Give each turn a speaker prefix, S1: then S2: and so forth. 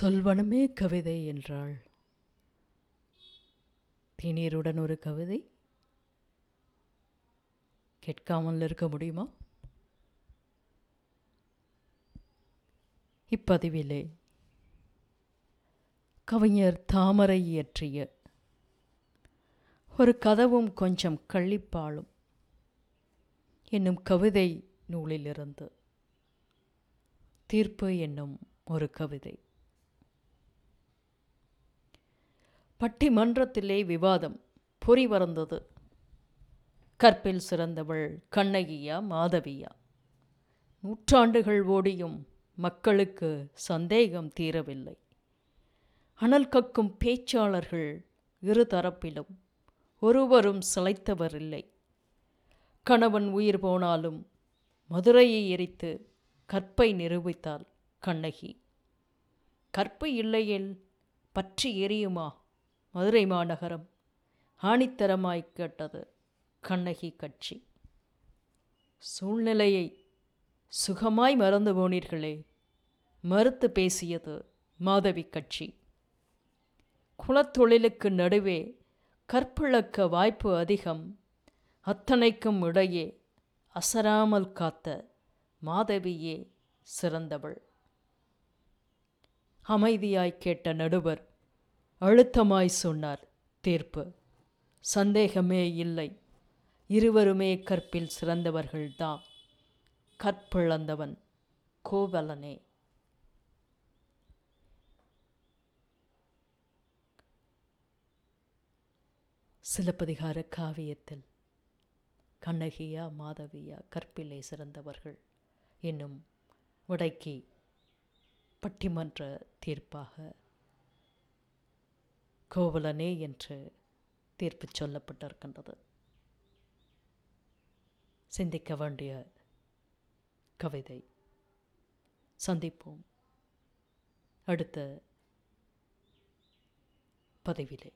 S1: சொல்வனமே கவிதை என்றாள். தேநீருடன் ஒரு கவிதை. கேட்காமல் இருக்க முடியுமா? இப்பதிவிலே. கவிஞர் தாமரை இயற்றிய ஒரு கதவும் கொஞ்சம் கள்ளிப்பாலும் என்னும் கவிதை நூலிலிருந்து. தீர்ப்பு என்னும் ஒரு கவிதை. பட்டிமன்றத்திலே விவாதம் பொறி வறந்தது. கற்பில் சிறந்தவள் கண்ணகியா மாதவியா. நூற்றாண்டுகள் ஓடியும் மக்களுக்கு சந்தேகம் தீரவில்லை. அனல் கக்கும் பேச்சாளர்கள் இரு தரப்பிலும் ஒருவரும் சிலைத்தவர் இல்லை கணவன் உயிர் போனாலும் மதுரையை எரித்து கற்பை நிரூபித்தாள் கண்ணகி. கற்பு இல்லையேல் பற்றி எரியுமா? மதுரை மாநகரம் ஆணித்தரமாய் கேட்டது கண்ணகி கட்சி. சூழ்நிலையை சுகமாய் மறந்து போனீர்களே மறுத்து பேசியது மாதவி கட்சி. குலத்தொழிலுக்கு நடுவே கற்பிழக்க வாய்ப்பு அதிகம் அத்தனைக்கும் இடையே அசராமல் காத்த மாதவியே சிறந்தவள். அமைதியாய் கேட்ட நடுவர் அழுத்தமாய் சொன்னார். தீர்ப்பு. சந்தேகமே இல்லை. இருவருமே கற்பில் சிறந்தவர்கள்தான் கற்பிழந்தவன் கோவலனே. சிலப்பதிகார காவியத்தில் கண்ணகியா மாதவியா கற்பிலே சிறந்தவர்கள் என்னும் விடைக்கு பட்டிமன்ற தீர்ப்பாக கோவலனே என்று தீர்ப்பு சொல்லப்பட்டிருக்கின்றது. சிந்திக்க வேண்டிய கவிதை. சந்திப்போம். அடுத்த பதவியிலே